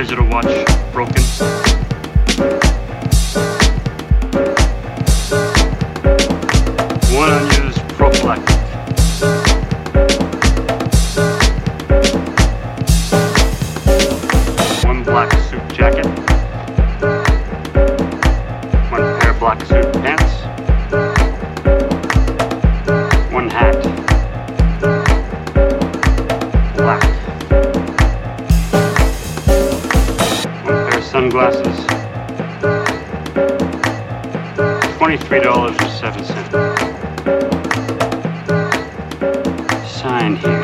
digital watch broken. One unused prophylactic. One black suit jacket. One pair of black suit pants. Sunglasses. Twenty-three dollars and seven cents. Sign here.